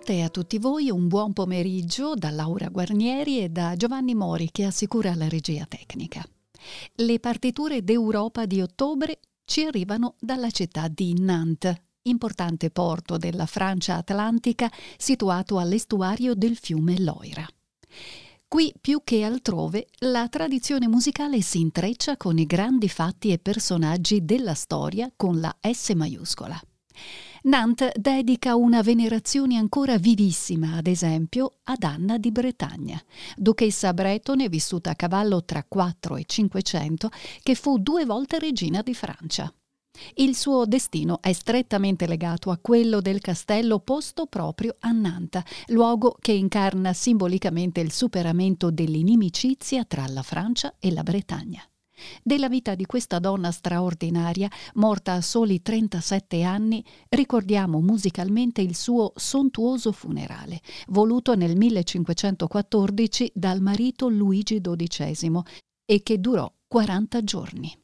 Tutte e a tutti voi un buon pomeriggio da Laura Guarnieri e da Giovanni Mori che assicura la regia tecnica. Le partiture d'Europa di ottobre ci arrivano dalla città di Nantes, importante porto della Francia atlantica situato all'estuario del fiume Loira. Qui più che altrove la tradizione musicale si intreccia con i grandi fatti e personaggi della storia con la S maiuscola. Nantes dedica una venerazione ancora vivissima, ad esempio, ad Anna di Bretagna, duchessa bretone vissuta a cavallo tra 4 e 500, che fu due volte regina di Francia. Il suo destino è strettamente legato a quello del castello posto proprio a Nantes, luogo che incarna simbolicamente il superamento dell'inimicizia tra la Francia e la Bretagna. Della vita di questa donna straordinaria, morta a soli 37 anni, ricordiamo musicalmente il suo sontuoso funerale, voluto nel 1514 dal marito Luigi XII e che durò 40 giorni.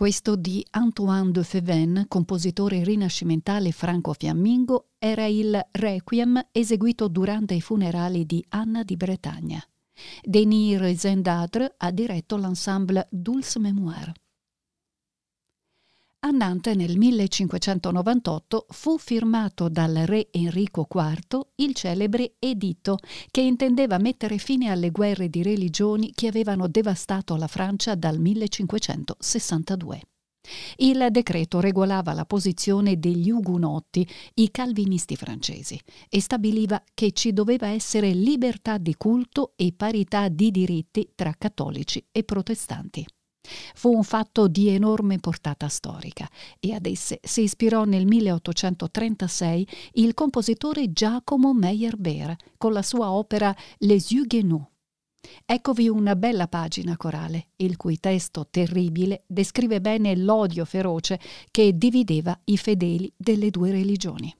Questo di Antoine de Feven, compositore rinascimentale franco-fiammingo, era il requiem eseguito durante i funerali di Anna di Bretagna. Denis Rezendadre ha diretto l'ensemble Dulce Mémoire. A Nantes nel 1598 fu firmato dal re Enrico IV il celebre editto che intendeva mettere fine alle guerre di religioni che avevano devastato la Francia dal 1562. Il decreto regolava la posizione degli ugunotti, i calvinisti francesi, e stabiliva che ci doveva essere libertà di culto e parità di diritti tra cattolici e protestanti. Fu un fatto di enorme portata storica e ad esse si ispirò nel 1836 il compositore Giacomo Meyerbeer con la sua opera Les Huguenots. Eccovi una bella pagina corale, il cui testo terribile descrive bene l'odio feroce che divideva i fedeli delle due religioni.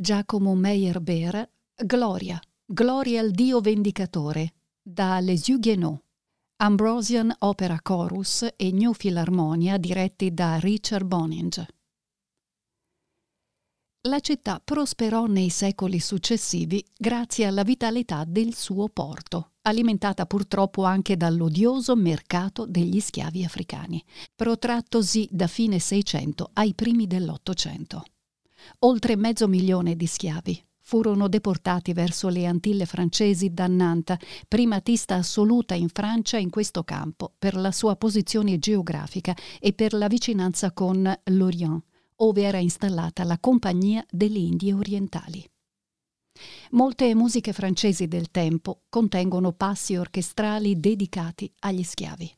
Giacomo Meyerbeer, Gloria, Gloria al Dio Vendicatore, da Les Huguenots, Ambrosian Opera Chorus e New Philharmonia diretti da Richard Boninge. La città prosperò nei secoli successivi grazie alla vitalità del suo porto, alimentata purtroppo anche dall'odioso mercato degli schiavi africani, protrattosi da fine Seicento ai primi dell'Ottocento. Oltre mezzo milione di schiavi furono deportati verso le Antille francesi da Nantes, primatista assoluta in Francia in questo campo per la sua posizione geografica e per la vicinanza con l'Orient, ove era installata la Compagnia delle Indie Orientali. Molte musiche francesi del tempo contengono passi orchestrali dedicati agli schiavi.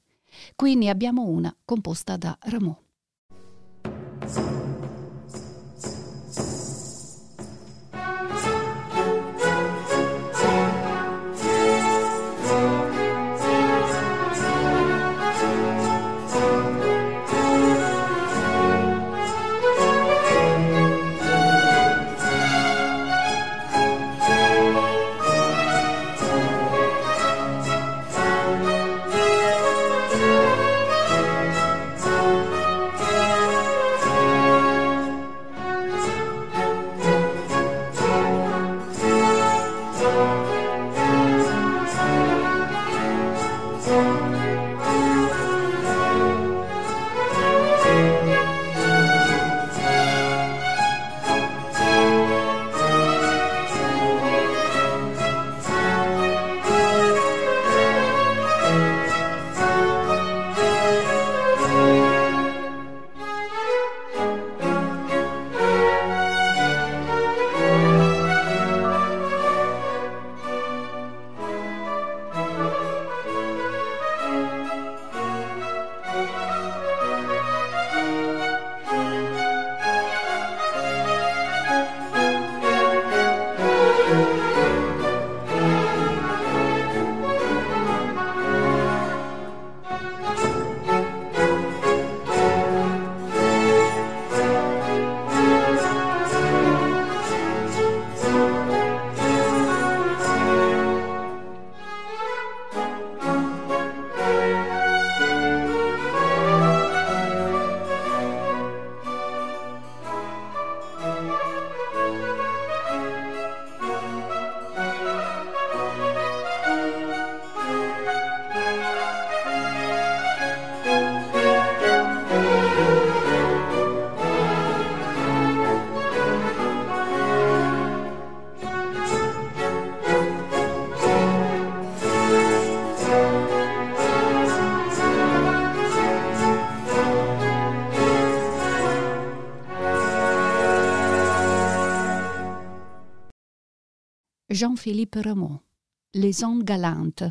Qui ne abbiamo una composta da Rameau. Jean-Philippe Rameau. Les hommes galantes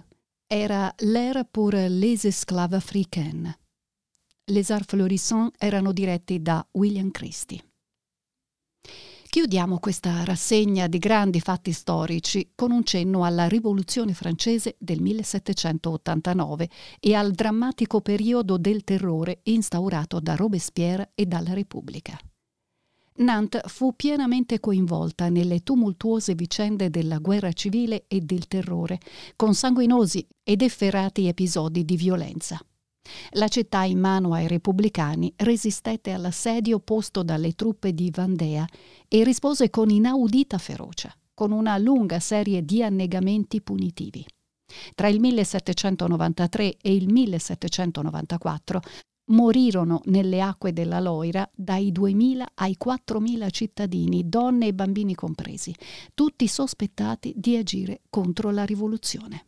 era l'ère pour les esclaves africaines. Les arts florissants erano diretti da William Christie. Chiudiamo questa rassegna di grandi fatti storici con un cenno alla Rivoluzione francese del 1789 e al drammatico periodo del terrore instaurato da Robespierre e dalla Repubblica. Nantes fu pienamente coinvolta nelle tumultuose vicende della guerra civile e del terrore, con sanguinosi ed efferati episodi di violenza. La città in mano ai repubblicani resistette all'assedio posto dalle truppe di Vandea e rispose con inaudita ferocia, con una lunga serie di annegamenti punitivi. Tra il 1793 e il 1794 morirono nelle acque della Loira dai 2.000 ai 4.000 cittadini, donne e bambini compresi, tutti sospettati di agire contro la rivoluzione.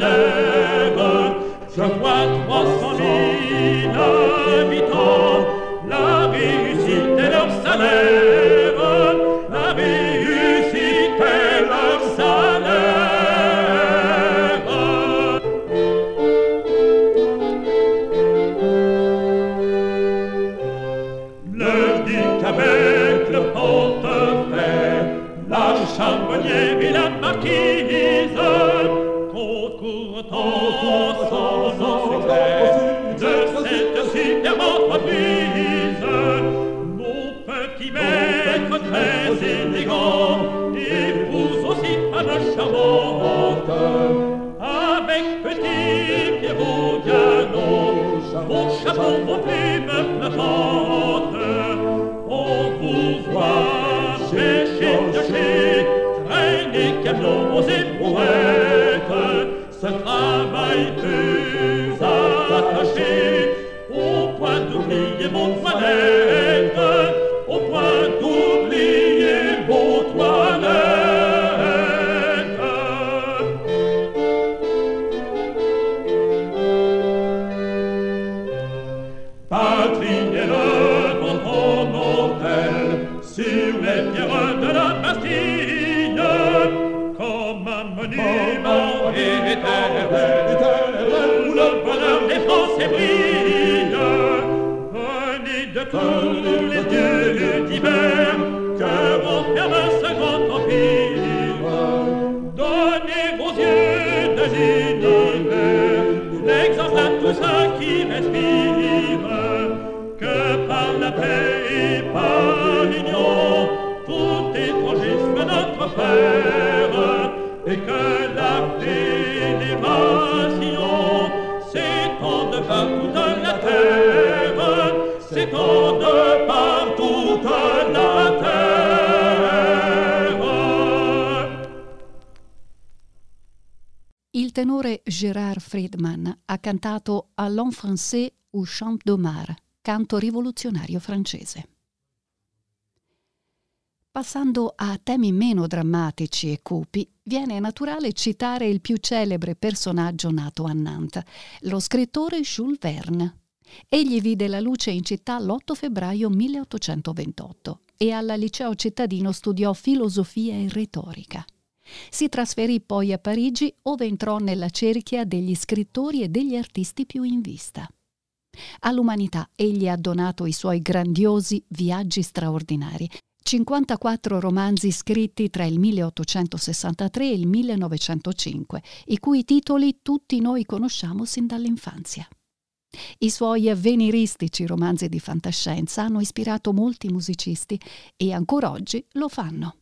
Mercenaire. Je vois trois cent mille habitants, cantato Allons français ou chant d'Omar, canto rivoluzionario francese. Passando a temi meno drammatici e cupi, viene naturale citare il più celebre personaggio nato a Nantes, lo scrittore Jules Verne. Egli vide la luce in città l'8 febbraio 1828 e al liceo cittadino studiò filosofia e retorica. Si trasferì poi a Parigi, ove entrò nella cerchia degli scrittori e degli artisti più in vista. All'umanità egli ha donato i suoi grandiosi viaggi straordinari, 54 romanzi scritti tra il 1863 e il 1905, i cui titoli tutti noi conosciamo sin dall'infanzia. I suoi avveniristici romanzi di fantascienza hanno ispirato molti musicisti e ancora oggi lo fanno.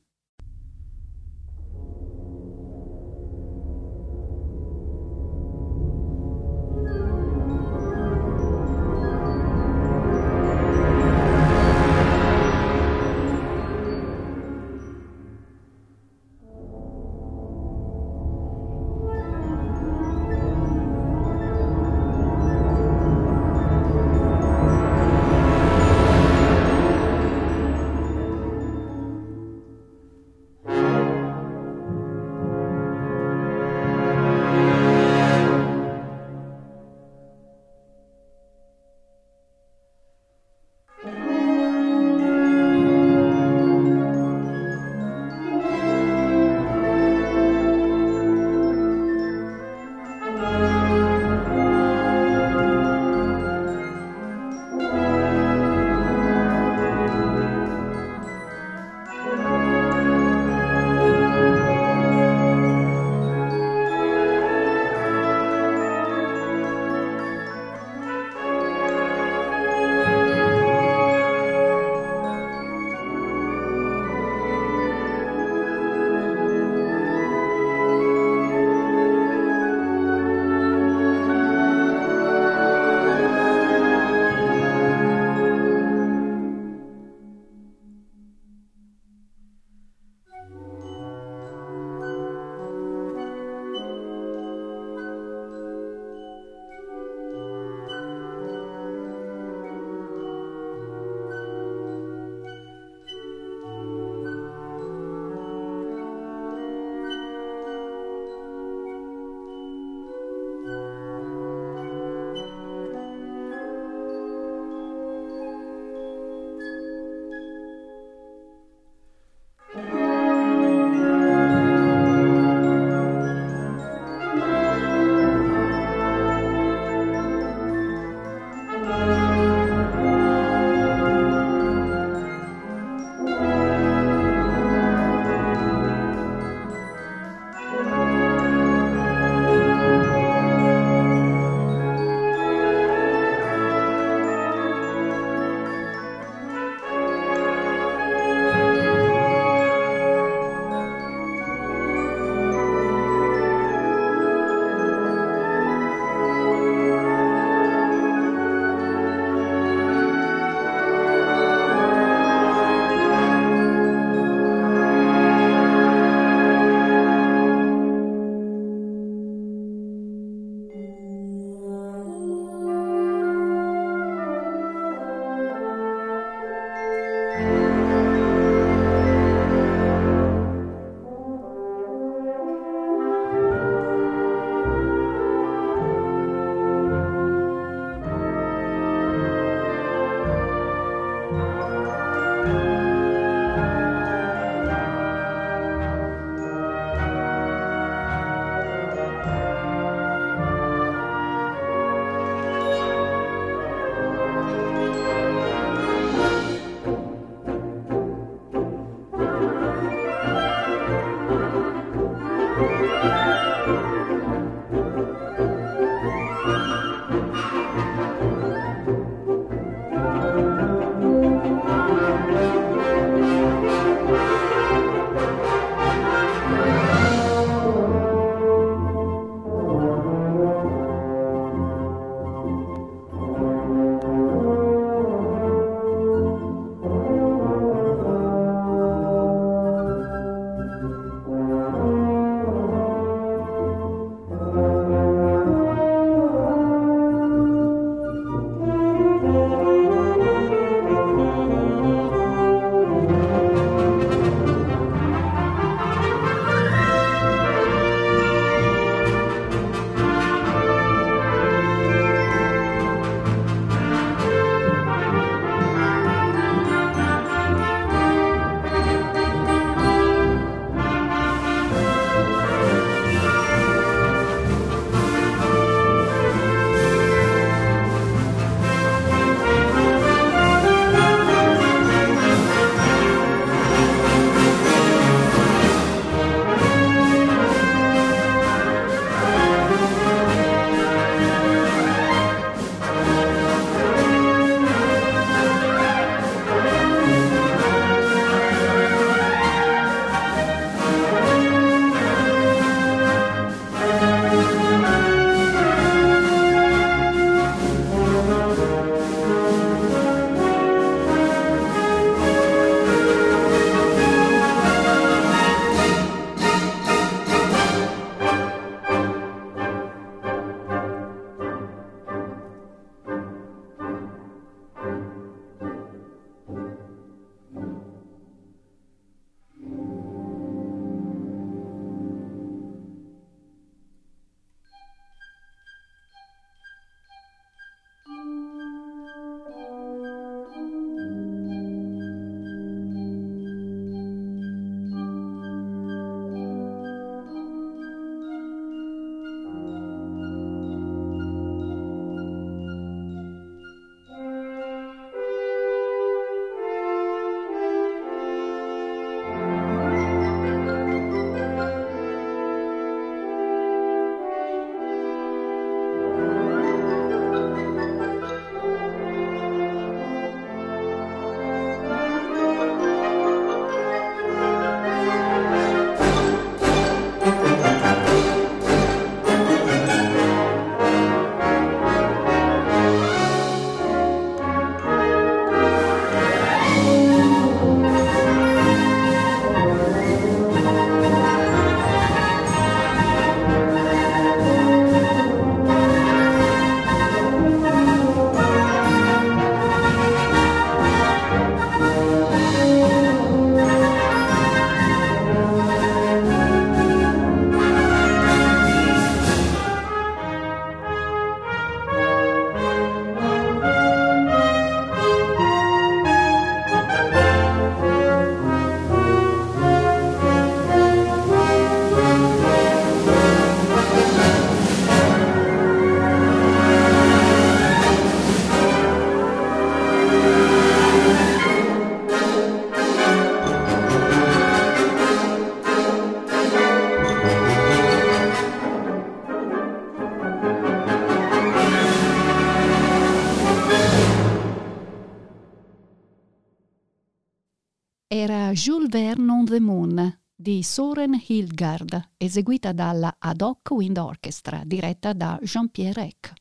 Jules Verne on the Moon di Soren Hildgard, eseguita dalla Ad Hoc Wind Orchestra, diretta da Jean-Pierre Eck.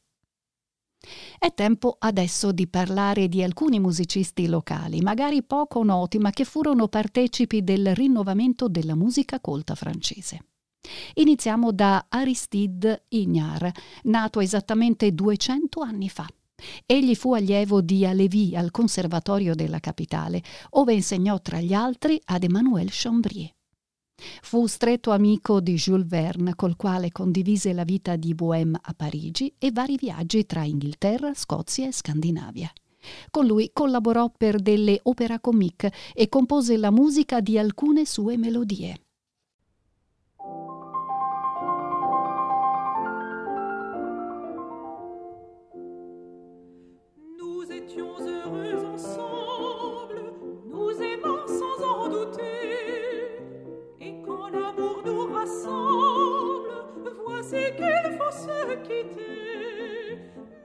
È tempo adesso di parlare di alcuni musicisti locali, magari poco noti, ma che furono partecipi del rinnovamento della musica colta francese. Iniziamo da Aristide Ignard, nato esattamente 200 anni fa. Egli fu allievo di Alevi al Conservatorio della Capitale, ove insegnò tra gli altri ad Emmanuel Chambrier. Fu stretto amico di Jules Verne, col quale condivise la vita di Bohème a Parigi e vari viaggi tra Inghilterra, Scozia e Scandinavia. Con lui collaborò per delle opera comique e compose la musica di alcune sue melodie. voici qu'il faut se quitter.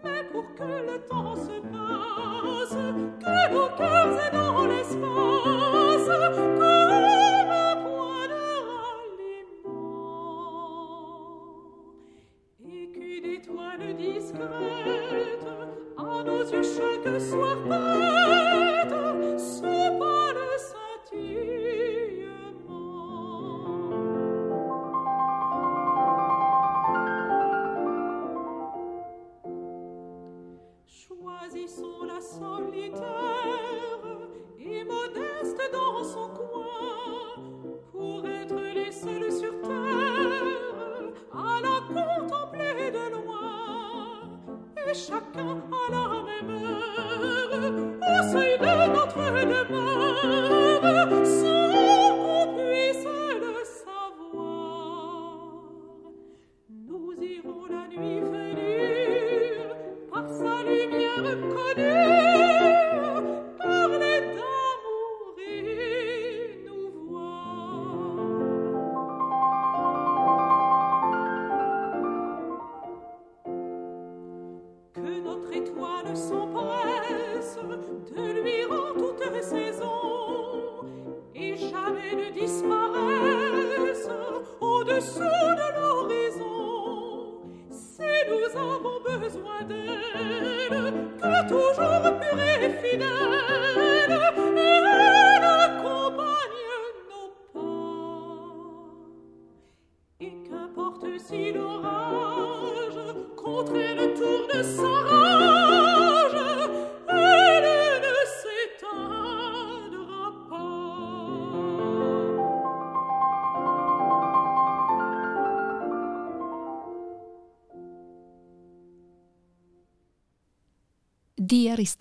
Mais pour que le temps se passe, que nos cœurs aient dans l'espace, comme un point de ralliement. Et qu'une étoile discrète, à nos yeux chaque soir bête, se passe. solitaire et modeste dans son coin pour être les seuls sur terre à la contempler de loin. Et chacun à la même heure au seuil de notre demeure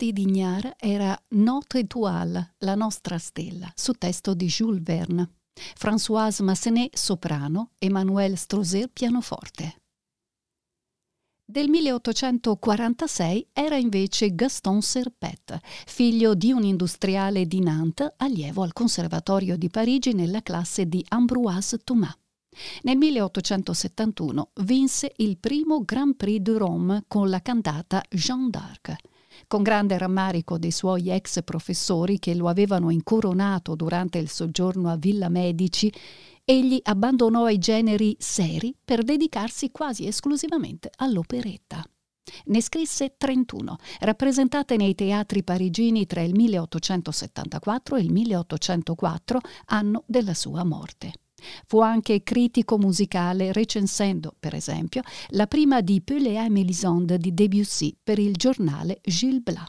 Ignard era Notre Étoile, la nostra stella, su testo di Jules Verne. Françoise Massenet, soprano, Emmanuel Stroser, pianoforte. Del 1846 era invece Gaston Serpet, figlio di un industriale di Nantes, allievo al Conservatorio di Parigi nella classe di Ambroise Thomas. Nel 1871 vinse il primo Grand Prix de Rome con la cantata Jeanne d'Arc con grande rammarico dei suoi ex professori che lo avevano incoronato durante il soggiorno a Villa Medici, egli abbandonò i generi seri per dedicarsi quasi esclusivamente all'operetta. Ne scrisse 31, rappresentate nei teatri parigini tra il 1874 e il 1804, anno della sua morte. Fu anche critico musicale recensendo, per esempio, la prima di Pelé et Mélisande di Debussy per il giornale Gilles Blas.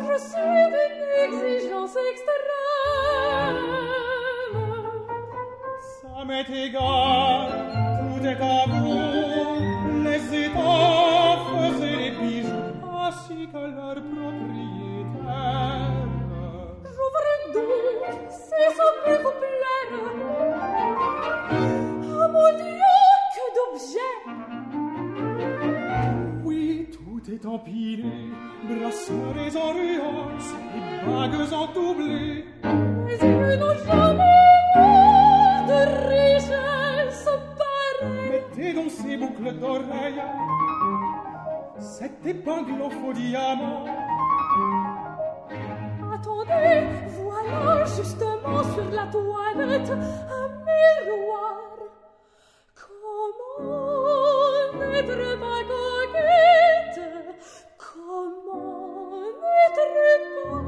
Je suis d'une exigence extrême. Ça m'est égal, tout est à vous, les bijoux, dedica lor proprietà J'ouvre se sapevo plaire à mon que d'objets Oui, tout est empilé, brassards en ruance, et bagues en doublé. Mais ils n'ont jamais de richesse pareille Mettez donc ces boucles d'oreilles Sette pendule faux diamant. Attendez, voilà justement sur la toilette un miroir. Comment n'être pas coquette Comment n'être pas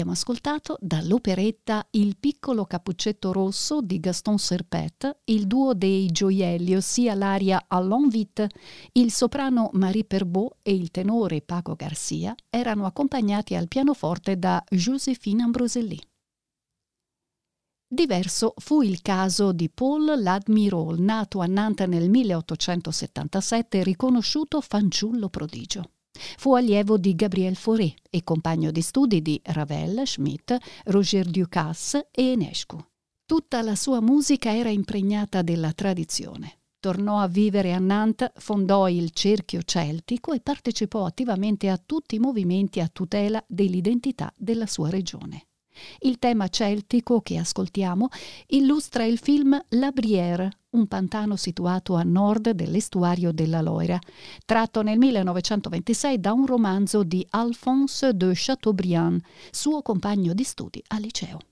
abbiamo ascoltato dall'operetta Il piccolo cappuccetto rosso di Gaston Serpet, il duo dei gioielli, ossia l'aria Allons vite, il soprano Marie Perbeau e il tenore Paco Garcia erano accompagnati al pianoforte da Joséphine Ambroselli. Diverso fu il caso di Paul Ladmirol, nato a Nantes nel 1877 e riconosciuto fanciullo prodigio. Fu allievo di Gabriel Fauré e compagno di studi di Ravel, Schmitt, Roger Ducasse e Enescu. Tutta la sua musica era impregnata della tradizione. Tornò a vivere a Nantes, fondò il Cerchio Celtico e partecipò attivamente a tutti i movimenti a tutela dell'identità della sua regione. Il tema celtico che ascoltiamo illustra il film La Brière, un pantano situato a nord dell'estuario della Loira, tratto nel 1926 da un romanzo di Alphonse de Chateaubriand, suo compagno di studi al liceo.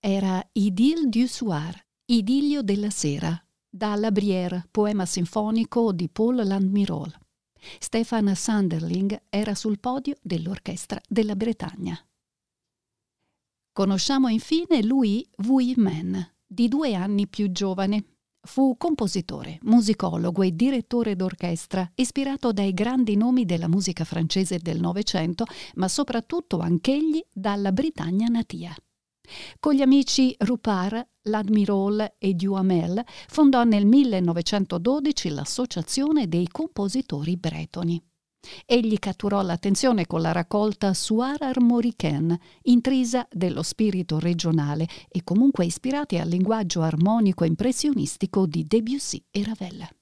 Era Idylle du soir, Idillio della sera, da La Brière, poema sinfonico di Paul Landmirol. Stefan Sanderling era sul podio dell'orchestra della Bretagna. Conosciamo infine Louis Vuillemin, di due anni più giovane. Fu compositore, musicologo e direttore d'orchestra, ispirato dai grandi nomi della musica francese del Novecento, ma soprattutto anch'egli dalla Britannia natia. Con gli amici Rupar, L'Admirol e Duhamel fondò nel 1912 l'Associazione dei compositori bretoni. Egli catturò l'attenzione con la raccolta Soir armoricaine, intrisa dello spirito regionale e comunque ispirati al linguaggio armonico impressionistico di Debussy e Ravel.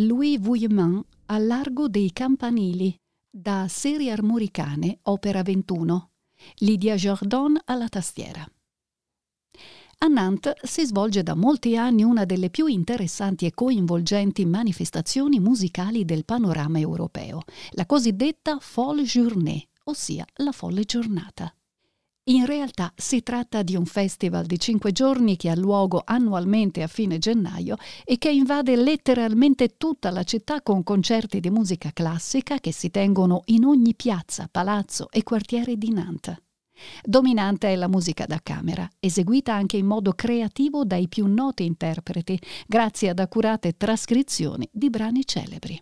Louis Vuillemin al largo dei campanili, da Serie Armoricane, opera 21, Lydia Jordan alla tastiera. A Nantes si svolge da molti anni una delle più interessanti e coinvolgenti manifestazioni musicali del panorama europeo, la cosiddetta Folle Journée, ossia la folle giornata. In realtà si tratta di un festival di cinque giorni che ha luogo annualmente a fine gennaio e che invade letteralmente tutta la città con concerti di musica classica che si tengono in ogni piazza, palazzo e quartiere di Nantes. Dominante è la musica da camera, eseguita anche in modo creativo dai più noti interpreti, grazie ad accurate trascrizioni di brani celebri.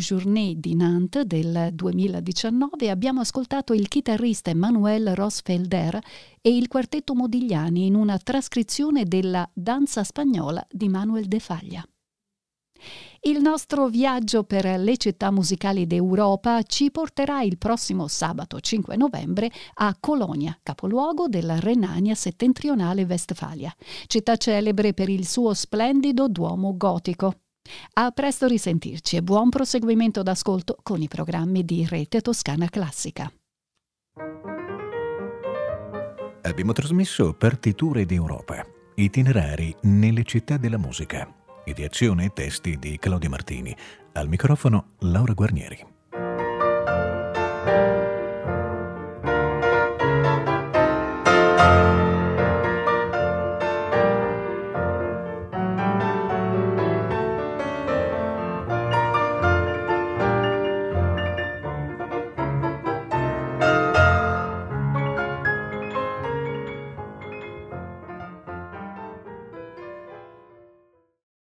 Journée di Nantes del 2019 abbiamo ascoltato il chitarrista Emmanuel Rosfelder e il quartetto Modigliani in una trascrizione della Danza spagnola di Manuel De Faglia. Il nostro viaggio per le città musicali d'Europa ci porterà il prossimo sabato 5 novembre a Colonia, capoluogo della Renania settentrionale Westfalia, città celebre per il suo splendido duomo gotico. A presto risentirci e buon proseguimento d'ascolto con i programmi di Rete Toscana Classica. Abbiamo trasmesso Partiture d'Europa, itinerari nelle città della musica, ideazione e testi di Claudio Martini. Al microfono Laura Guarnieri.